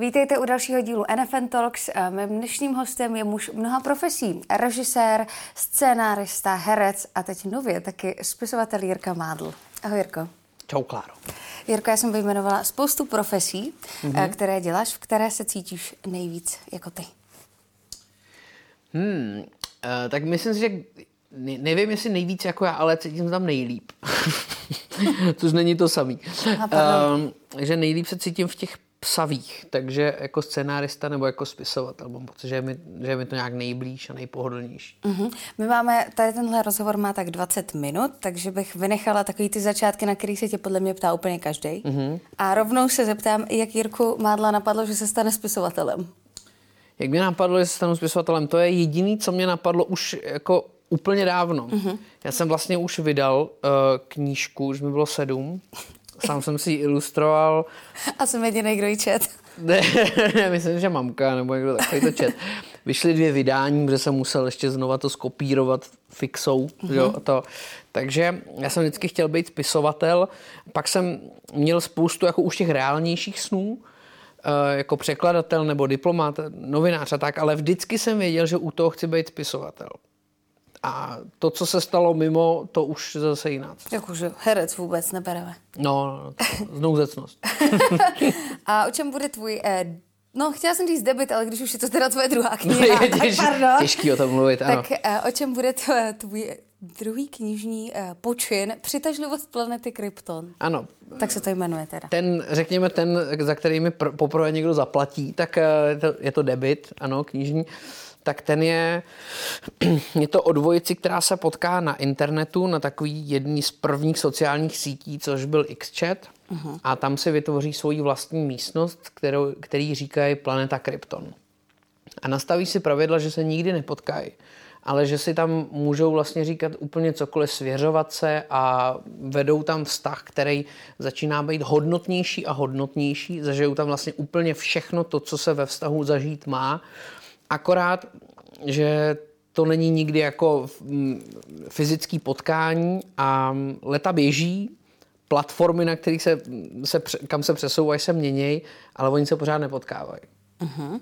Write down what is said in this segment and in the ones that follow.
Vítejte u dalšího dílu NFN Talks. Mým dnešním hostem je muž mnoha profesí. Režisér, scénárista, herec a teď nově taky spisovatel Jirka Mádl. Ahoj Jirko. Čau Kláro. Jirko, já jsem vyjmenovala spoustu profesí, mm-hmm. které děláš, v které se cítíš nejvíc jako ty. Hmm, uh, tak myslím si, že ne, nevím, jestli nejvíc jako já, ale cítím se tam nejlíp. Což není to samý. Uh, že nejlíp se cítím v těch psavých, takže jako scenárista nebo jako spisovatel. Mám pocit, že je mi, že je mi to nějak nejblíž a nejpohodlnější. Uh-huh. My máme, tady tenhle rozhovor má tak 20 minut, takže bych vynechala takový ty začátky, na který se tě podle mě ptá úplně každý. Uh-huh. A rovnou se zeptám, jak Jirku Mádla napadlo, že se stane spisovatelem. Jak mě napadlo, že se stanu spisovatelem, to je jediný, co mě napadlo už jako úplně dávno. Uh-huh. Já jsem vlastně už vydal uh, knížku, už mi bylo sedm. Sám jsem si ji ilustroval. A jsem jediný, kdo ji čet. Ne, ne, myslím, že mamka nebo někdo takový to čet. Vyšly dvě vydání, kde jsem musel ještě znova to skopírovat fixou. Mm-hmm. Jo, to. Takže já jsem vždycky chtěl být spisovatel. Pak jsem měl spoustu jako už těch reálnějších snů, eh, jako překladatel nebo diplomat, novinář a tak, ale vždycky jsem věděl, že u toho chci být spisovatel. A to, co se stalo mimo, to už zase jiná. Jakože herec vůbec nebereme. No, znouzecnost. a o čem bude tvůj eh, No, chtěla jsem říct debit, ale když už je to teda tvoje druhá kniha, no, je těž, tak pardon. Těžký o tom mluvit, ano. Tak eh, o čem bude tvůj, tvůj druhý knižní eh, počin Přitažlivost planety Krypton? Ano. Tak se to jmenuje teda. Ten, řekněme, ten, za který mi pr- poprvé někdo zaplatí, tak eh, je to, je to debit, ano, knižní tak ten je, je to o dvojici, která se potká na internetu, na takový jedný z prvních sociálních sítí, což byl XChat. Uh-huh. A tam si vytvoří svoji vlastní místnost, kterou, který říkají Planeta Krypton. A nastaví si pravidla, že se nikdy nepotkají, ale že si tam můžou vlastně říkat úplně cokoliv, svěřovat se a vedou tam vztah, který začíná být hodnotnější a hodnotnější, zažijou tam vlastně úplně všechno to, co se ve vztahu zažít má Akorát, že to není nikdy jako fyzický potkání a leta běží, platformy, na kterých se, se, kam se přesouvají, se měnějí, ale oni se pořád nepotkávají. Uh-huh.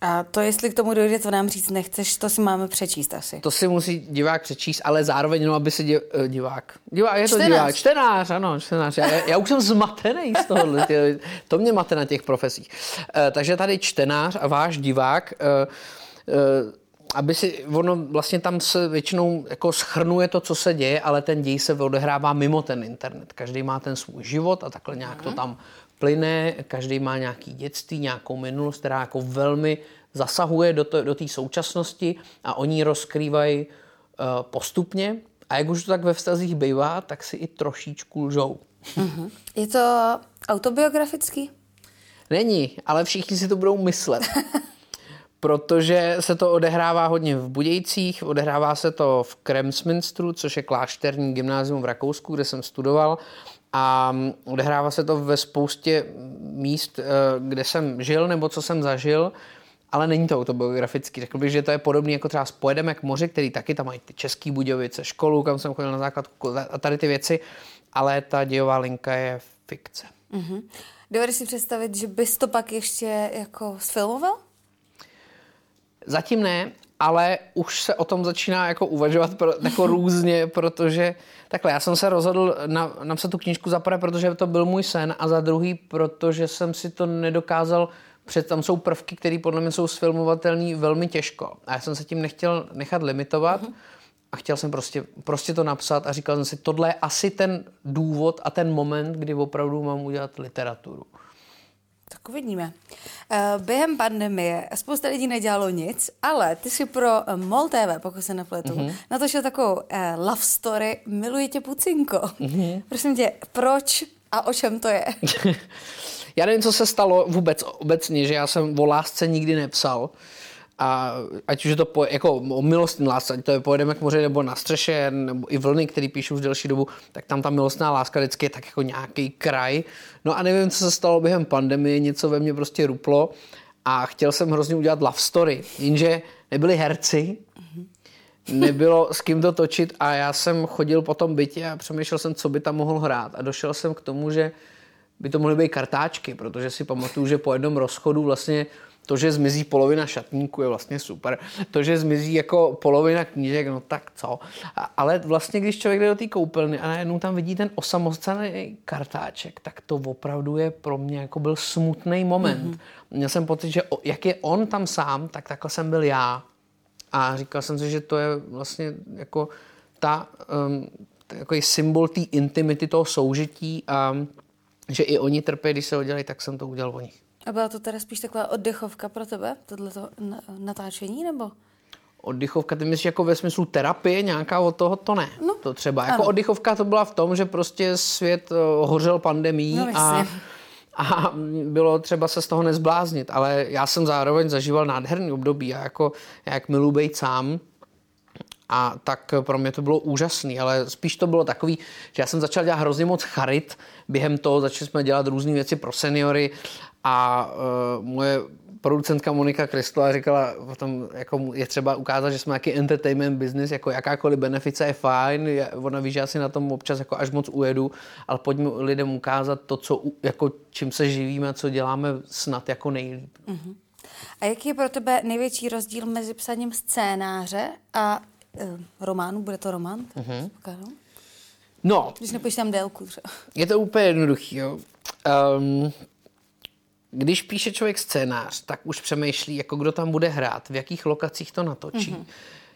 A to, jestli k tomu dojde, to nám říct nechceš, to si máme přečíst asi. To si musí divák přečíst, ale zároveň, no, aby si div, eh, divák. Divák, je to čtenář. divák. Čtenář, ano, čtenář. Já, já už jsem zmatený z toho. to mě mate na těch profesích. E, takže tady čtenář a váš divák, e, e, aby si, ono vlastně tam se většinou jako schrnuje to, co se děje, ale ten děj se odehrává mimo ten internet. Každý má ten svůj život a takhle nějak to mhm. tam plyne, každý má nějaký dětství, nějakou minulost, která jako velmi zasahuje do té do současnosti a oni rozkrývají uh, postupně. A jak už to tak ve vztazích bývá, tak si i trošičku lžou. Uh-huh. Je to autobiografický? Není, ale všichni si to budou myslet. protože se to odehrává hodně v Budějcích, odehrává se to v Kremsminstru, což je klášterní gymnázium v Rakousku, kde jsem studoval a odehrává se to ve spoustě míst, eh, kde jsem žil nebo co jsem zažil, ale není to autobiografický. Řekl bych, že to je podobné jako třeba Pojedeme k moři, který taky tam mají ty český Budějovice, školu, kam jsem chodil na základku a tady ty věci, ale ta dějová linka je fikce. Mm-hmm. Dovedeš si představit, že bys to pak ještě jako sfilmoval? Zatím ne, ale už se o tom začíná jako uvažovat pro, jako různě, protože takhle, já jsem se rozhodl na, napsat tu knížku za prvé, protože to byl můj sen a za druhý, protože jsem si to nedokázal před tam jsou prvky, které podle mě jsou sfilmovatelné velmi těžko. A já jsem se tím nechtěl nechat limitovat a chtěl jsem prostě, prostě to napsat a říkal jsem si, tohle je asi ten důvod a ten moment, kdy opravdu mám udělat literaturu. Tak uvidíme. Eh, během pandemie spousta lidí nedělalo nic, ale ty si pro eh, MOL TV, pokud se nepletu, mm-hmm. natočil takovou uh, love story Miluje tě Pucinko. Mm-hmm. Prosím tě, proč a o čem to je? já nevím, co se stalo vůbec obecně, že já jsem o lásce nikdy nepsal a ať už je to po, jako o milostní lásce, ať to je pojedeme k moři nebo na střeše, nebo i vlny, který píšu už delší dobu, tak tam ta milostná láska vždycky je tak jako nějaký kraj. No a nevím, co se stalo během pandemie, něco ve mně prostě ruplo a chtěl jsem hrozně udělat love story, jenže nebyli herci, nebylo s kým to točit a já jsem chodil po tom bytě a přemýšlel jsem, co by tam mohl hrát a došel jsem k tomu, že by to mohly být kartáčky, protože si pamatuju, že po jednom rozchodu vlastně to, že zmizí polovina šatníku, je vlastně super. To, že zmizí jako polovina knížek, no tak co. A, ale vlastně, když člověk jde do té koupelny a najednou tam vidí ten osamocený kartáček, tak to opravdu je pro mě jako byl smutný moment. Mm-hmm. Měl jsem pocit, že jak je on tam sám, tak takhle jsem byl já. A říkal jsem si, že to je vlastně jako ta, um, jako symbol té intimity, toho soužití a že i oni trpí, když se ho dělají, tak jsem to udělal o nich. A byla to teda spíš taková oddechovka pro tebe, tohleto natáčení, nebo? Oddychovka, ty myslíš jako ve smyslu terapie nějaká od toho, to ne. No, to třeba. Jako ano. oddychovka to byla v tom, že prostě svět uh, hořel pandemí no, a, a bylo třeba se z toho nezbláznit. Ale já jsem zároveň zažíval nádherný období a jako, jak milu být sám, a tak pro mě to bylo úžasný, ale spíš to bylo takový, že já jsem začal dělat hrozně moc charit během toho, začali jsme dělat různé věci pro seniory a uh, moje producentka Monika Kristova říkala, potom jako je třeba ukázat, že jsme nějaký entertainment business, jako jakákoliv benefice je fajn, ona ví, že já si na tom občas jako až moc ujedu, ale pojďme lidem ukázat to, co, jako, čím se živíme a co děláme snad jako nejlíp. Uh-huh. A jaký je pro tebe největší rozdíl mezi psaním scénáře a uh, románu? Bude to román? Uh-huh. No. Když nepočítám délku třeba. Je to úplně jednoduchý, jo. Um, když píše člověk scénář, tak už přemýšlí, jako kdo tam bude hrát, v jakých lokacích to natočí. Mm-hmm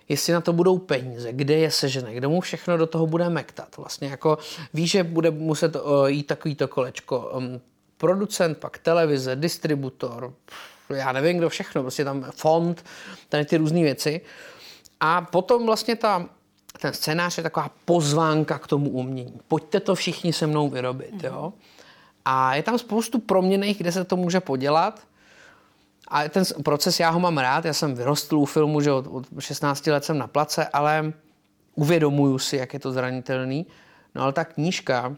jestli na to budou peníze, kde je sežené, kdo mu všechno do toho bude mektat. Vlastně jako ví, že bude muset uh, jít takovýto kolečko. Um, producent, pak televize, distributor, já nevím, kdo všechno, prostě tam fond, tady ty různé věci. A potom vlastně ta, ten scénář je taková pozvánka k tomu umění. Pojďte to všichni se mnou vyrobit, mm-hmm. jo. A je tam spoustu proměných, kde se to může podělat. A ten proces, já ho mám rád, já jsem vyrostl u filmu, že od, od 16 let jsem na place, ale uvědomuju si, jak je to zranitelný. No ale ta knížka,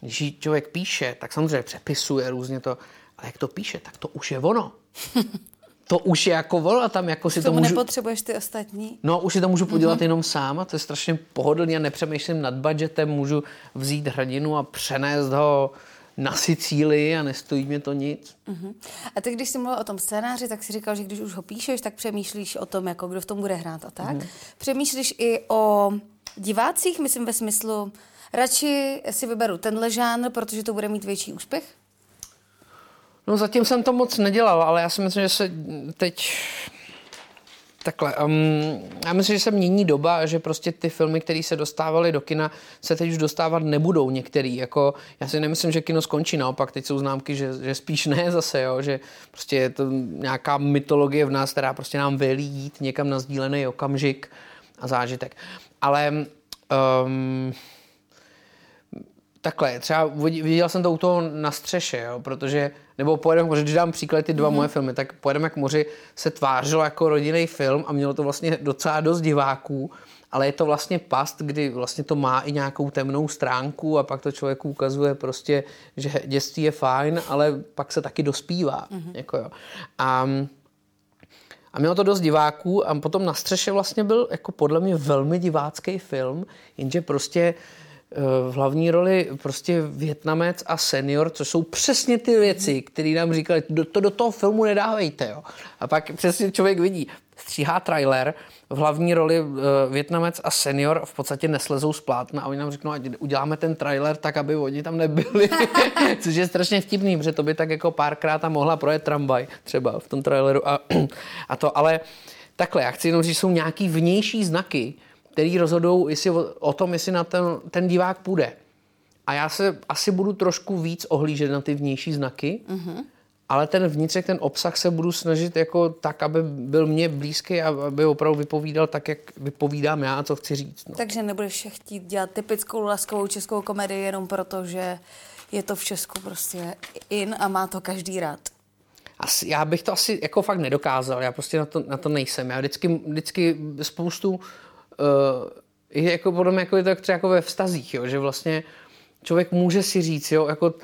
když člověk píše, tak samozřejmě přepisuje různě to, ale jak to píše, tak to už je ono. to už je jako vol a tam jako si to můžu... nepotřebuješ ty ostatní. No, už si to můžu podělat mm-hmm. jenom sám a to je strašně pohodlný a nepřemýšlím nad budgetem, můžu vzít hradinu a přenést ho na Sicílii a nestojí mě to nic. Uh-huh. A ty, když jsi mluvil o tom scénáři, tak si říkal, že když už ho píšeš, tak přemýšlíš o tom, jako kdo v tom bude hrát a tak. Uh-huh. Přemýšlíš i o divácích, myslím ve smyslu, radši si vyberu tenhle žánr, protože to bude mít větší úspěch? No zatím jsem to moc nedělal, ale já si myslím, že se teď Takhle, um, já myslím, že se mění doba, že prostě ty filmy, které se dostávaly do kina, se teď už dostávat nebudou některý. Jako, já si nemyslím, že kino skončí, naopak teď jsou známky, že, že spíš ne zase, jo, že prostě je to nějaká mytologie v nás, která prostě nám velí jít někam na sdílený okamžik a zážitek. Ale um, takhle, třeba viděl jsem to u toho na střeše, jo, protože, nebo pojedeme k moři, když dám příklad ty dva mm-hmm. moje filmy, tak pojedeme k moři se tvářilo jako rodinný film a mělo to vlastně docela dost diváků, ale je to vlastně past, kdy vlastně to má i nějakou temnou stránku a pak to člověku ukazuje prostě, že dětství je fajn, ale pak se taky dospívá. Mm-hmm. Jako jo. A, a mělo to dost diváků a potom na střeše vlastně byl jako podle mě velmi divácký film, jenže prostě v hlavní roli prostě Větnamec a senior, což jsou přesně ty věci, které nám říkali, do, to do toho filmu nedávejte. Jo. A pak přesně člověk vidí, stříhá trailer, v hlavní roli uh, Větnamec a senior v podstatě neslezou z plátna a oni nám řeknou, ať uděláme ten trailer tak, aby oni tam nebyli. Což je strašně vtipný, protože to by tak jako párkrát tam mohla projet tramvaj třeba v tom traileru a, a to, ale takhle, já chci jenom říct, jsou nějaký vnější znaky, který rozhodují jestli o, o tom, jestli na ten, ten divák půjde. A já se asi budu trošku víc ohlížet na ty vnější znaky, mm-hmm. ale ten vnitřek, ten obsah se budu snažit jako tak, aby byl mě blízký a aby opravdu vypovídal tak, jak vypovídám já a co chci říct. No. Takže nebudeš chtít dělat typickou laskovou českou komedii jenom proto, že je to v Česku prostě in a má to každý rád. Asi, já bych to asi jako fakt nedokázal, já prostě na to, na to nejsem. Já vždycky, vždycky spoustu uh, je jako podle mě jako je to třeba jako ve vztazích, jo, že vlastně člověk může si říct, jo, jako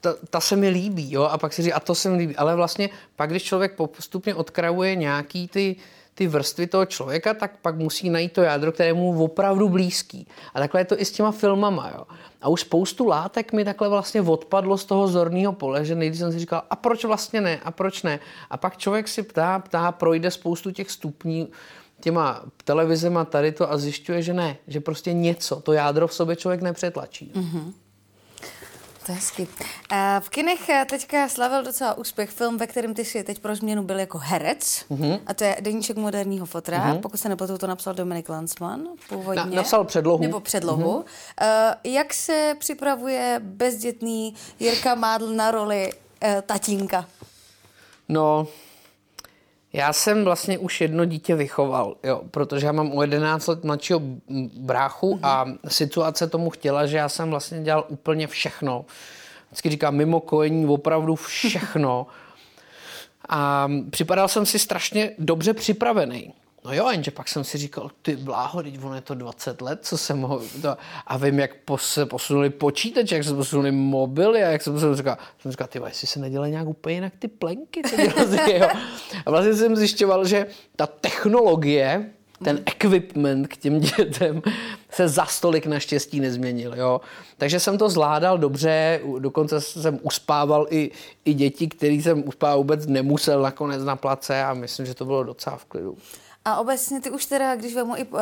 ta, ta se mi líbí, jo, a pak si říct, a to se mi líbí, ale vlastně pak, když člověk postupně odkravuje nějaký ty ty vrstvy toho člověka, tak pak musí najít to jádro, které je mu opravdu blízký. A takhle je to i s těma filmama. Jo. A už spoustu látek mi takhle vlastně odpadlo z toho zorného pole, že nejdřív jsem si říkal, a proč vlastně ne, a proč ne. A pak člověk si ptá, ptá, projde spoustu těch stupní těma televizema tady to a zjišťuje, že ne, že prostě něco, to jádro v sobě člověk nepřetlačí. Mm-hmm. To je hezky. V kinech eh, teďka slavil docela úspěch film, ve kterém ty si teď pro změnu byl jako herec. Mm-hmm. A to je Deníček moderního fotra. Mm-hmm. Pokud se nepletu, to napsal Dominik Lansman původně. Na, napsal předlohu. Nebo předlohu. Mm-hmm. Uh, jak se připravuje bezdětný Jirka Mádl na roli uh, tatínka? No, já jsem vlastně už jedno dítě vychoval, jo, protože já mám o 11 let mladšího bráchu a situace tomu chtěla, že já jsem vlastně dělal úplně všechno. Vždycky říkám mimo kojení opravdu všechno. A připadal jsem si strašně dobře připravený. No jo, jenže pak jsem si říkal, ty bláho, teď ono je to 20 let, co jsem mohl... To, a vím, jak se posunuli počítače, jak se posunuli mobily a jak jsem se říkal, jsem říkal, ty jestli se nedělají nějak úplně jinak ty plenky, co dělají, jo. A vlastně jsem zjišťoval, že ta technologie, ten equipment k těm dětem se za stolik naštěstí nezměnil. Jo? Takže jsem to zvládal dobře, dokonce jsem uspával i, i děti, který jsem uspávat vůbec nemusel nakonec na place a myslím, že to bylo docela v klidu. A obecně ty už teda, když vemu i uh,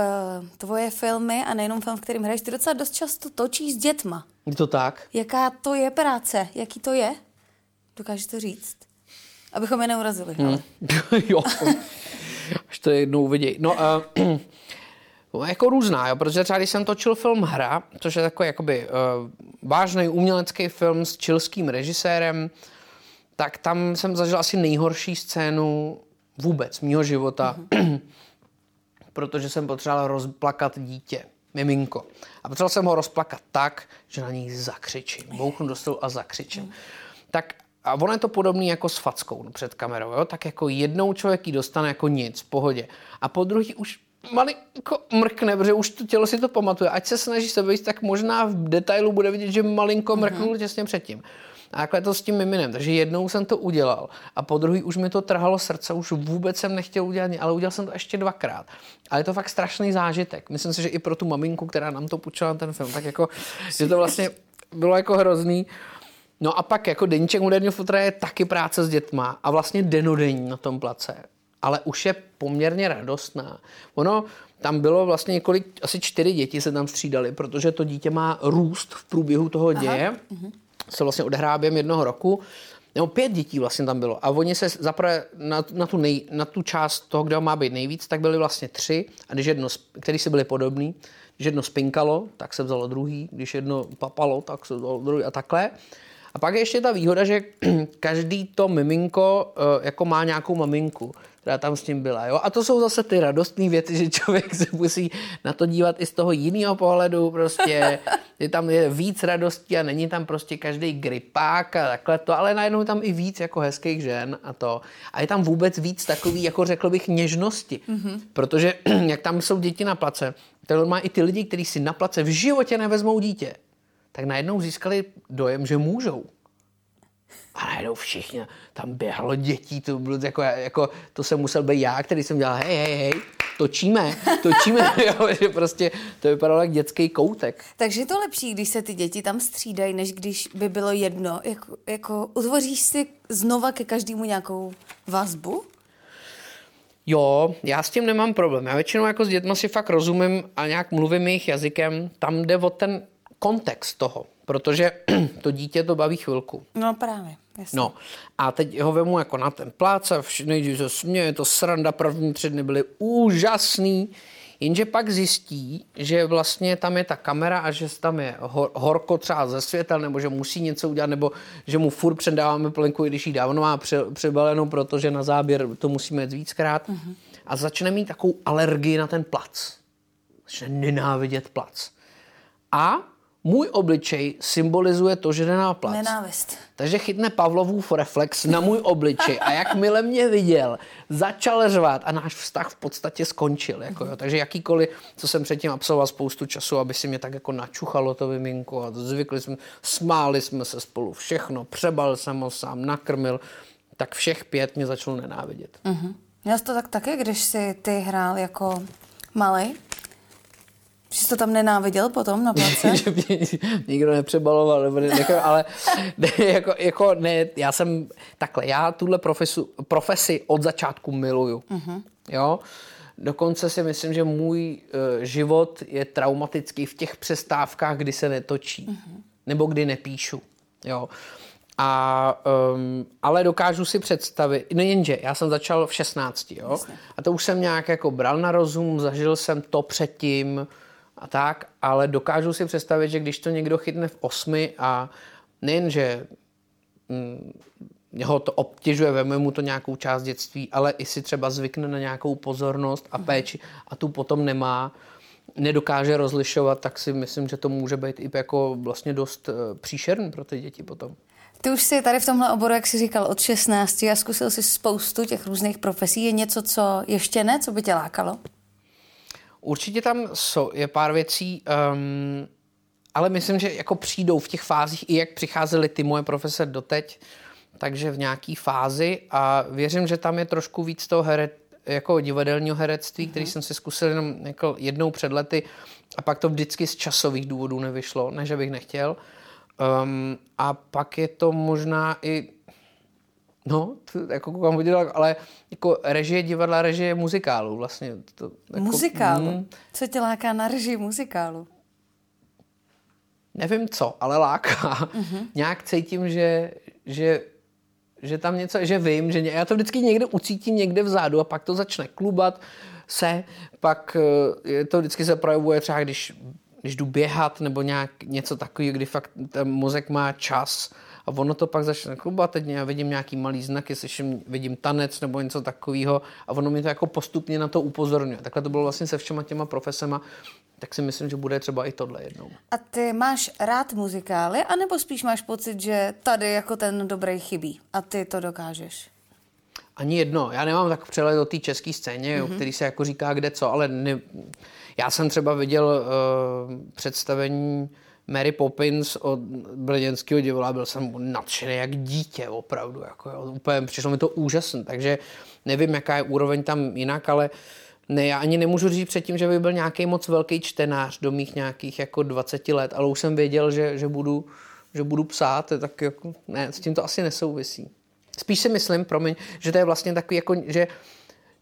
tvoje filmy a nejenom film, v kterým hraješ, ty docela dost často točíš s dětma. Je to tak? Jaká to je práce? Jaký to je? Dokážeš to říct? Abychom je neurazili. Hmm. jo, až to jednou vidějí. No, uh, jako různá, jo, protože třeba když jsem točil film Hra, což je takový jakoby uh, vážný umělecký film s čilským režisérem, tak tam jsem zažil asi nejhorší scénu vůbec mýho života, mm-hmm. protože jsem potřeboval rozplakat dítě, miminko. A potřeboval jsem ho rozplakat tak, že na něj zakřičím. Bouchnu do stolu a zakřičím. Mm. Tak a ono je to podobné jako s fackou před kamerou. Jo? Tak jako jednou člověk ji dostane jako nic, v pohodě. A po druhý už malinko mrkne, protože už to tělo si to pamatuje. Ať se snaží se být, tak možná v detailu bude vidět, že malinko mrknul mm-hmm. těsně předtím. A takhle to s tím miminem. Takže jednou jsem to udělal a po druhý už mi to trhalo srdce, už vůbec jsem nechtěl udělat, ale udělal jsem to ještě dvakrát. Ale je to fakt strašný zážitek. Myslím si, že i pro tu maminku, která nám to půjčila ten film, tak jako, že to vlastně bylo jako hrozný. No a pak jako deníček moderního futra je taky práce s dětma a vlastně denodenní na tom place. Ale už je poměrně radostná. Ono, tam bylo vlastně několik, asi čtyři děti se tam střídali, protože to dítě má růst v průběhu toho děje. Aha. Se vlastně během jednoho roku. Nebo pět dětí vlastně tam bylo. A oni se zaprvé na, na, tu nej, na tu část toho, kde má být nejvíc, tak byly vlastně tři. A když jedno, který si byli podobný, když jedno spinkalo, tak se vzalo druhý. Když jedno papalo, tak se vzalo druhý a takhle. A pak je ještě ta výhoda, že každý to miminko eh, jako má nějakou maminku která tam s tím byla. Jo? A to jsou zase ty radostné věci, že člověk se musí na to dívat i z toho jiného pohledu. Prostě je tam je víc radostí a není tam prostě každý gripák a takhle to, ale najednou je tam i víc jako hezkých žen a to. A je tam vůbec víc takový, jako řekl bych, něžnosti. Mm-hmm. Protože jak tam jsou děti na place, tak má i ty lidi, kteří si na place v životě nevezmou dítě, tak najednou získali dojem, že můžou. A najednou všichni, tam běhalo dětí, to bylo jako, jako, to jsem musel být já, který jsem dělal, hej, hej, hej, točíme, točíme, jo, že prostě to vypadalo jak dětský koutek. Takže je to lepší, když se ty děti tam střídají, než když by bylo jedno. Jako, jako utvoříš si znova ke každému nějakou vazbu? Jo, já s tím nemám problém. Já většinou jako s dětmi si fakt rozumím a nějak mluvím jejich jazykem. Tam jde o ten kontext toho, protože to dítě to baví chvilku. No právě. Jasně. No a teď ho vemu jako na ten plác a nejdřív se směje, to sranda, první tři dny byly úžasný, jenže pak zjistí, že vlastně tam je ta kamera a že tam je hor, horko třeba ze světel, nebo že musí něco udělat, nebo že mu furt předáváme plenku, i když ji dávno má pře, přebalenou, protože na záběr to musíme jít víckrát. Mm-hmm. A začne mít takovou alergii na ten plac. Začne nenávidět plac. A můj obličej symbolizuje to, že jde na plac. Nenávist. Takže chytne Pavlovův reflex na můj obličej a jakmile mě viděl, začal řvát a náš vztah v podstatě skončil. Jako, jo. Takže jakýkoliv, co jsem předtím absolvoval spoustu času, aby si mě tak jako načuchalo to miminko a zvykli jsme, smáli jsme se spolu všechno, přebal jsem ho sám, nakrmil, tak všech pět mě začalo nenávidět. Uh-huh. Měl jsi to tak taky, když jsi ty hrál jako malý? Že jsi to tam nenáviděl potom na place? že mě nikdo nepřebaloval, nebo ne, jako, ale ne, jako, jako ne, já jsem takhle, já tuhle profesu, profesi od začátku miluju. Uh-huh. Jo? Dokonce si myslím, že můj uh, život je traumatický v těch přestávkách, kdy se netočí. Uh-huh. Nebo kdy nepíšu. Jo? A, um, ale dokážu si představit, nejenže, já jsem začal v 16, jo? Jasně. a to už jsem nějak jako bral na rozum, zažil jsem to předtím a tak, ale dokážu si představit, že když to někdo chytne v 8 a nejenže mm, ho to obtěžuje, veme mu to nějakou část dětství, ale i si třeba zvykne na nějakou pozornost a mhm. péči a tu potom nemá, nedokáže rozlišovat, tak si myslím, že to může být i jako vlastně dost eh, příšerný pro ty děti potom. Ty už jsi tady v tomhle oboru, jak jsi říkal, od 16 a zkusil si spoustu těch různých profesí. Je něco, co ještě ne, co by tě lákalo? Určitě tam jsou, je pár věcí, um, ale myslím, že jako přijdou v těch fázích, i jak přicházely ty moje profese doteď, takže v nějaký fázi a věřím, že tam je trošku víc toho heret, jako divadelního herectví, mm-hmm. který jsem si zkusil jenom jako jednou před lety a pak to vždycky z časových důvodů nevyšlo, ne že bych nechtěl. Um, a pak je to možná i No, to, jako koukám udělal, ale jako režie divadla, režie muzikálu vlastně. To, jako, muzikálu? Mm, Co tě láká na režii muzikálu? Nevím co, ale láká. Mm-hmm. Nějak cítím, že, že, že tam něco, že vím, že ně, já to vždycky někde ucítím někde vzadu a pak to začne klubat se, pak eh, je to vždycky se projevuje třeba, když když jdu běhat nebo nějak něco takového, kdy fakt ten mozek má čas a ono to pak začne klubat, teď já vidím nějaký malý znaky, slyším, vidím tanec nebo něco takového a ono mi to jako postupně na to upozorňuje. Takhle to bylo vlastně se všema těma profesema, tak si myslím, že bude třeba i tohle jednou. A ty máš rád muzikály, anebo spíš máš pocit, že tady jako ten dobrý chybí a ty to dokážeš? Ani jedno. Já nemám tak přehled o té české scéně, mm-hmm. o který se jako říká kde co, ale ne, já jsem třeba viděl uh, představení Mary Poppins od brněnského divadla, byl jsem nadšený jak dítě opravdu, jako jo, úplně přišlo mi to úžasné, takže nevím, jaká je úroveň tam jinak, ale ne, já ani nemůžu říct předtím, že by byl nějaký moc velký čtenář do mých nějakých jako 20 let, ale už jsem věděl, že, že, budu, že budu psát, tak jako, ne, s tím to asi nesouvisí. Spíš si myslím, promiň, že to je vlastně takový, jako, že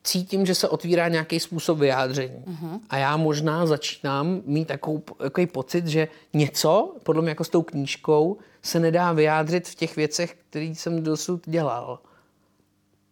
cítím, že se otvírá nějaký způsob vyjádření. Uh-huh. A já možná začínám mít takový, takový pocit, že něco, podle mě jako s tou knížkou, se nedá vyjádřit v těch věcech, které jsem dosud dělal.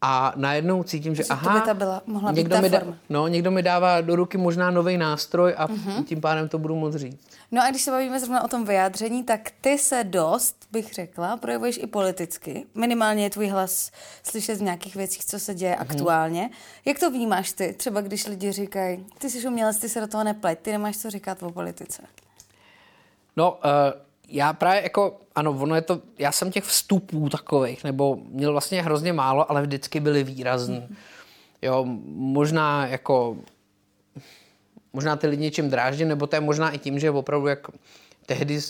A najednou cítím, že, aha, to by ta byla, mohla někdo, být mi da, no, někdo mi dává do ruky možná nový nástroj a uh-huh. tím pádem to budu moc říct. No a když se bavíme zrovna o tom vyjádření, tak ty se dost, bych řekla, projevuješ i politicky. Minimálně je tvůj hlas slyšet v nějakých věcích, co se děje uh-huh. aktuálně. Jak to vnímáš ty? Třeba když lidi říkají, ty jsi umělec, ty se do toho nepleť, ty nemáš co říkat o politice. No, uh já právě jako, ano, ono je to, já jsem těch vstupů takových, nebo měl vlastně hrozně málo, ale vždycky byly výrazný. Mm. Jo, možná jako, možná ty lidi něčím dráždí, nebo to je možná i tím, že opravdu jak tehdy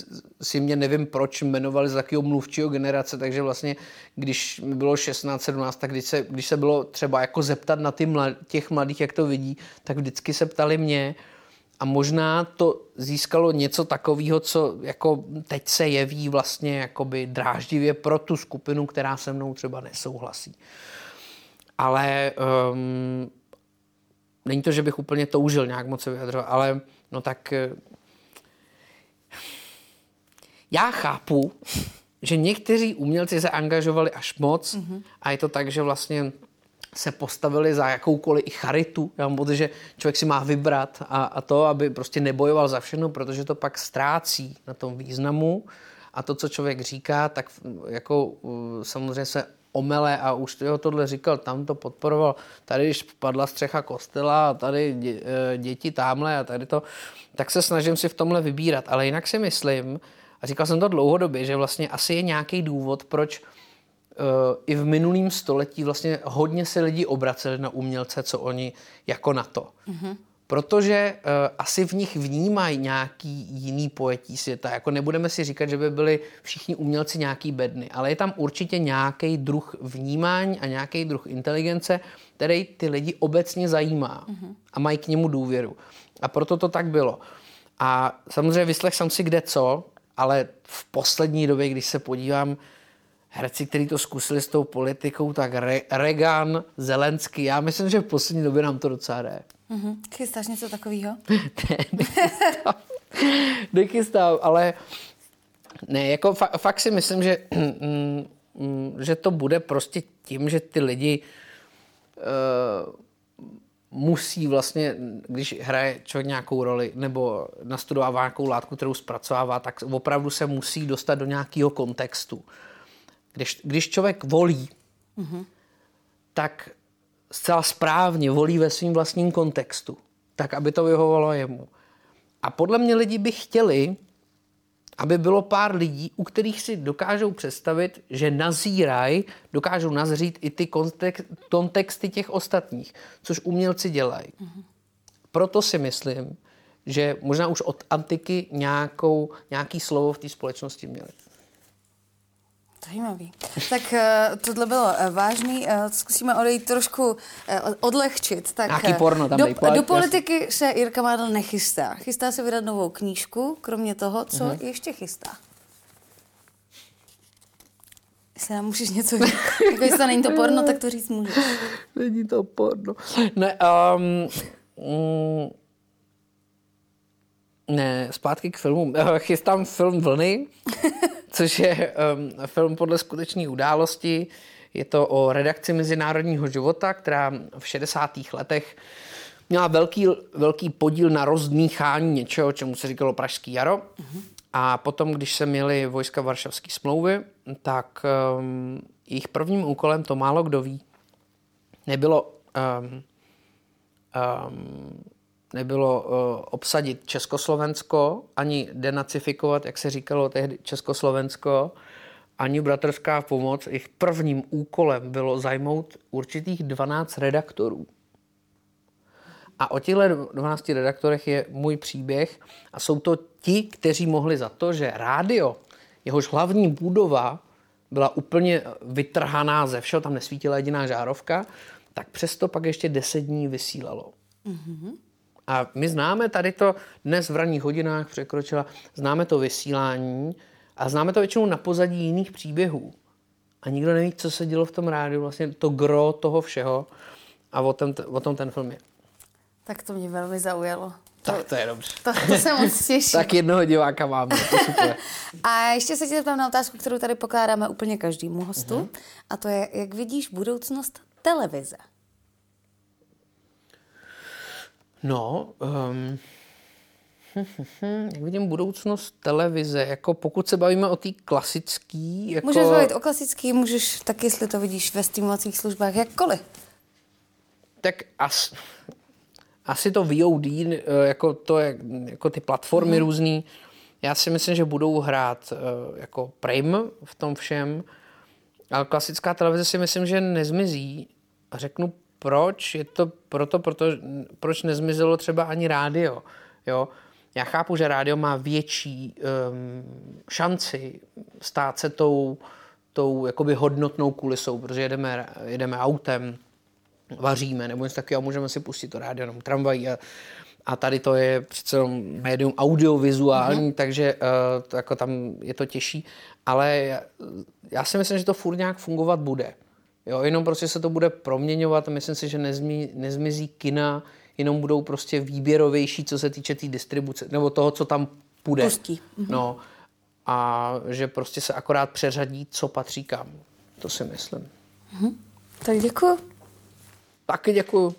si mě nevím proč jmenovali za takového mluvčího generace, takže vlastně když mi bylo 16, 17, tak když se, když se bylo třeba jako zeptat na ty mlad, těch mladých, jak to vidí, tak vždycky se ptali mě, a možná to získalo něco takového, co jako teď se jeví vlastně jakoby dráždivě pro tu skupinu, která se mnou třeba nesouhlasí. Ale um, není to, že bych úplně toužil nějak moc se vyjadřovat, ale no tak eh, já chápu, že někteří umělci se angažovali až moc mm-hmm. a je to tak, že vlastně se postavili za jakoukoliv i charitu. Já mám pocit, že člověk si má vybrat a, a to, aby prostě nebojoval za všechno, protože to pak ztrácí na tom významu. A to, co člověk říká, tak jako uh, samozřejmě se omele a už to tohle říkal, tam to podporoval, tady když padla střecha kostela a tady dě, eh, děti tamhle a tady to, tak se snažím si v tomhle vybírat, ale jinak si myslím, a říkal jsem to dlouhodobě, že vlastně asi je nějaký důvod, proč i v minulém století vlastně hodně se lidi obraceli na umělce, co oni jako na to. Mm-hmm. protože uh, asi v nich vnímají nějaký jiný pojetí světa. Jako nebudeme si říkat, že by byli všichni umělci nějaký bedny, ale je tam určitě nějaký druh vnímání a nějaký druh inteligence, který ty lidi obecně zajímá mm-hmm. a mají k němu důvěru. A proto to tak bylo. A samozřejmě vyslech jsem si kde co, ale v poslední době, když se podívám, herci, kteří to zkusili s tou politikou, tak Re- Reagan, Zelenský, já myslím, že v poslední době nám to docela jde. Mm-hmm. Chystáš něco takového? ne, nechystám. nechystám, ale ne, jako fa- fakt si myslím, že, mm, že to bude prostě tím, že ty lidi uh, musí vlastně, když hraje člověk nějakou roli nebo nastudovává nějakou látku, kterou zpracovává, tak opravdu se musí dostat do nějakého kontextu. Když, když člověk volí, mm-hmm. tak zcela správně volí ve svém vlastním kontextu, tak aby to vyhovovalo jemu. A podle mě lidi by chtěli, aby bylo pár lidí, u kterých si dokážou představit, že nazírají, dokážou nazřít i ty kontext, kontexty těch ostatních, což umělci dělají. Mm-hmm. Proto si myslím, že možná už od antiky nějakou, nějaký slovo v té společnosti měli. Zajímavý. Tak eh, tohle bylo eh, vážný. Eh, zkusíme odejít trošku odlehčit. Tak Nějaký porno tam do, dej, do politiky se Jirka Mádl nechystá. Chystá se vydat novou knížku, kromě toho, co uh-huh. ještě chystá. Jestli nám můžeš něco říct. jako jestli to není to porno, tak to říct můžeš. Není to porno. Ne, um, um, ne, zpátky k filmu. Chystám film Vlny což je um, film podle skutečné události. Je to o redakci mezinárodního života, která v 60. letech měla velký, velký podíl na rozdmíchání něčeho, čemu se říkalo Pražský jaro. Uh-huh. A potom, když se měly vojska Varšavské smlouvy, tak um, jejich prvním úkolem, to málo kdo ví, nebylo um, um, nebylo uh, obsadit Československo, ani denacifikovat, jak se říkalo tehdy Československo, ani bratrská pomoc. Jejich prvním úkolem bylo zajmout určitých 12 redaktorů. A o těchto 12 redaktorech je můj příběh a jsou to ti, kteří mohli za to, že rádio, jehož hlavní budova byla úplně vytrhaná ze všeho, tam nesvítila jediná žárovka, tak přesto pak ještě 10 dní vysílalo. Mm-hmm. A my známe tady to dnes v ranních hodinách překročila, známe to vysílání a známe to většinou na pozadí jiných příběhů. A nikdo neví, co se dělo v tom rádiu, vlastně to gro toho všeho a o tom, o tom ten film je. Tak to mě velmi zaujalo. To, tak to je dobře. To, to se moc těším. tak jednoho diváka máme, to super. a ještě se tě zeptám na otázku, kterou tady pokládáme úplně každému hostu. Uh-huh. A to je, jak vidíš budoucnost televize? No, um, jak vidím budoucnost televize, jako pokud se bavíme o té klasický... Jako... Můžeš bavit o klasický, můžeš tak, jestli to vidíš ve streamovacích službách, jakkoliv. Tak as, asi to VOD, eh, jako, to je, jako ty platformy hmm. různý, já si myslím, že budou hrát eh, jako Prime v tom všem, ale klasická televize si myslím, že nezmizí. A řeknu proč? Je to proto, proto proč nezmizelo třeba ani rádio. Jo? Já chápu, že rádio má větší um, šanci stát se tou, tou jakoby hodnotnou kulisou, protože jedeme, jedeme autem, vaříme nebo něco takového, můžeme si pustit to rádio nebo tramvají a, a tady to je přece médium audiovizuální, mm-hmm. takže uh, jako tam je to těžší, ale já, já si myslím, že to furt nějak fungovat bude. Jo, jenom prostě se to bude proměňovat a myslím si, že nezmí, nezmizí kina, jenom budou prostě výběrovější, co se týče té tý distribuce, nebo toho, co tam půjde. Pustí. Mhm. No, a že prostě se akorát přeřadí, co patří kam. To si myslím. Mhm. Tak děkuji. Taky děkuji.